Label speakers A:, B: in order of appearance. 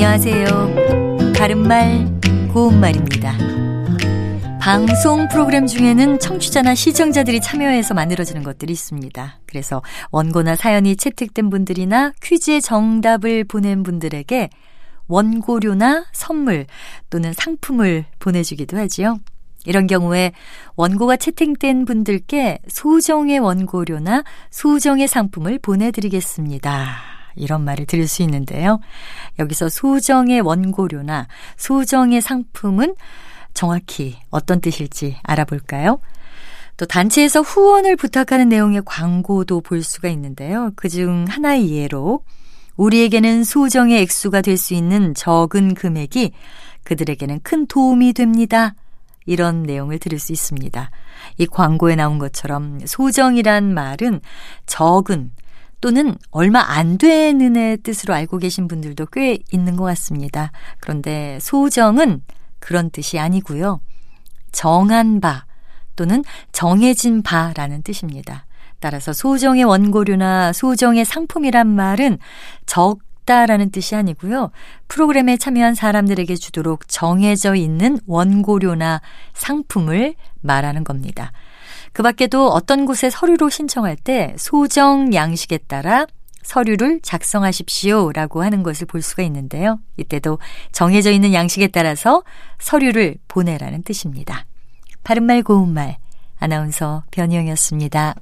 A: 안녕하세요. 바른말, 고운말입니다. 방송 프로그램 중에는 청취자나 시청자들이 참여해서 만들어지는 것들이 있습니다. 그래서 원고나 사연이 채택된 분들이나 퀴즈의 정답을 보낸 분들에게 원고료나 선물 또는 상품을 보내주기도 하지요. 이런 경우에 원고가 채택된 분들께 소정의 원고료나 소정의 상품을 보내드리겠습니다. 이런 말을 들을 수 있는데요. 여기서 소정의 원고료나 소정의 상품은 정확히 어떤 뜻일지 알아볼까요? 또 단체에서 후원을 부탁하는 내용의 광고도 볼 수가 있는데요. 그중 하나의 예로 우리에게는 소정의 액수가 될 수 있는 적은 금액이 그들에게는 큰 도움이 됩니다. 이런 내용을 들을 수 있습니다. 이 광고에 나온 것처럼 소정이란 말은 적은 또는 얼마 안 되는 의 뜻으로 알고 계신 분들도 꽤 있는 것 같습니다. 그런데 소정은 그런 뜻이 아니고요. 정한 바 또는 정해진 바라는 뜻입니다. 따라서 소정의 원고료나 소정의 상품이란 말은 적다라는 뜻이 아니고요. 프로그램에 참여한 사람들에게 주도록 정해져 있는 원고료나 상품을 말하는 겁니다. 그 밖에도 어떤 곳에 서류로 신청할 때 소정 양식에 따라 서류를 작성하십시오 라고 하는 것을 볼 수가 있는데요. 이때도 정해져 있는 양식에 따라서 서류를 보내라는 뜻입니다. 바른말 고운말 아나운서 변희영이었습니다.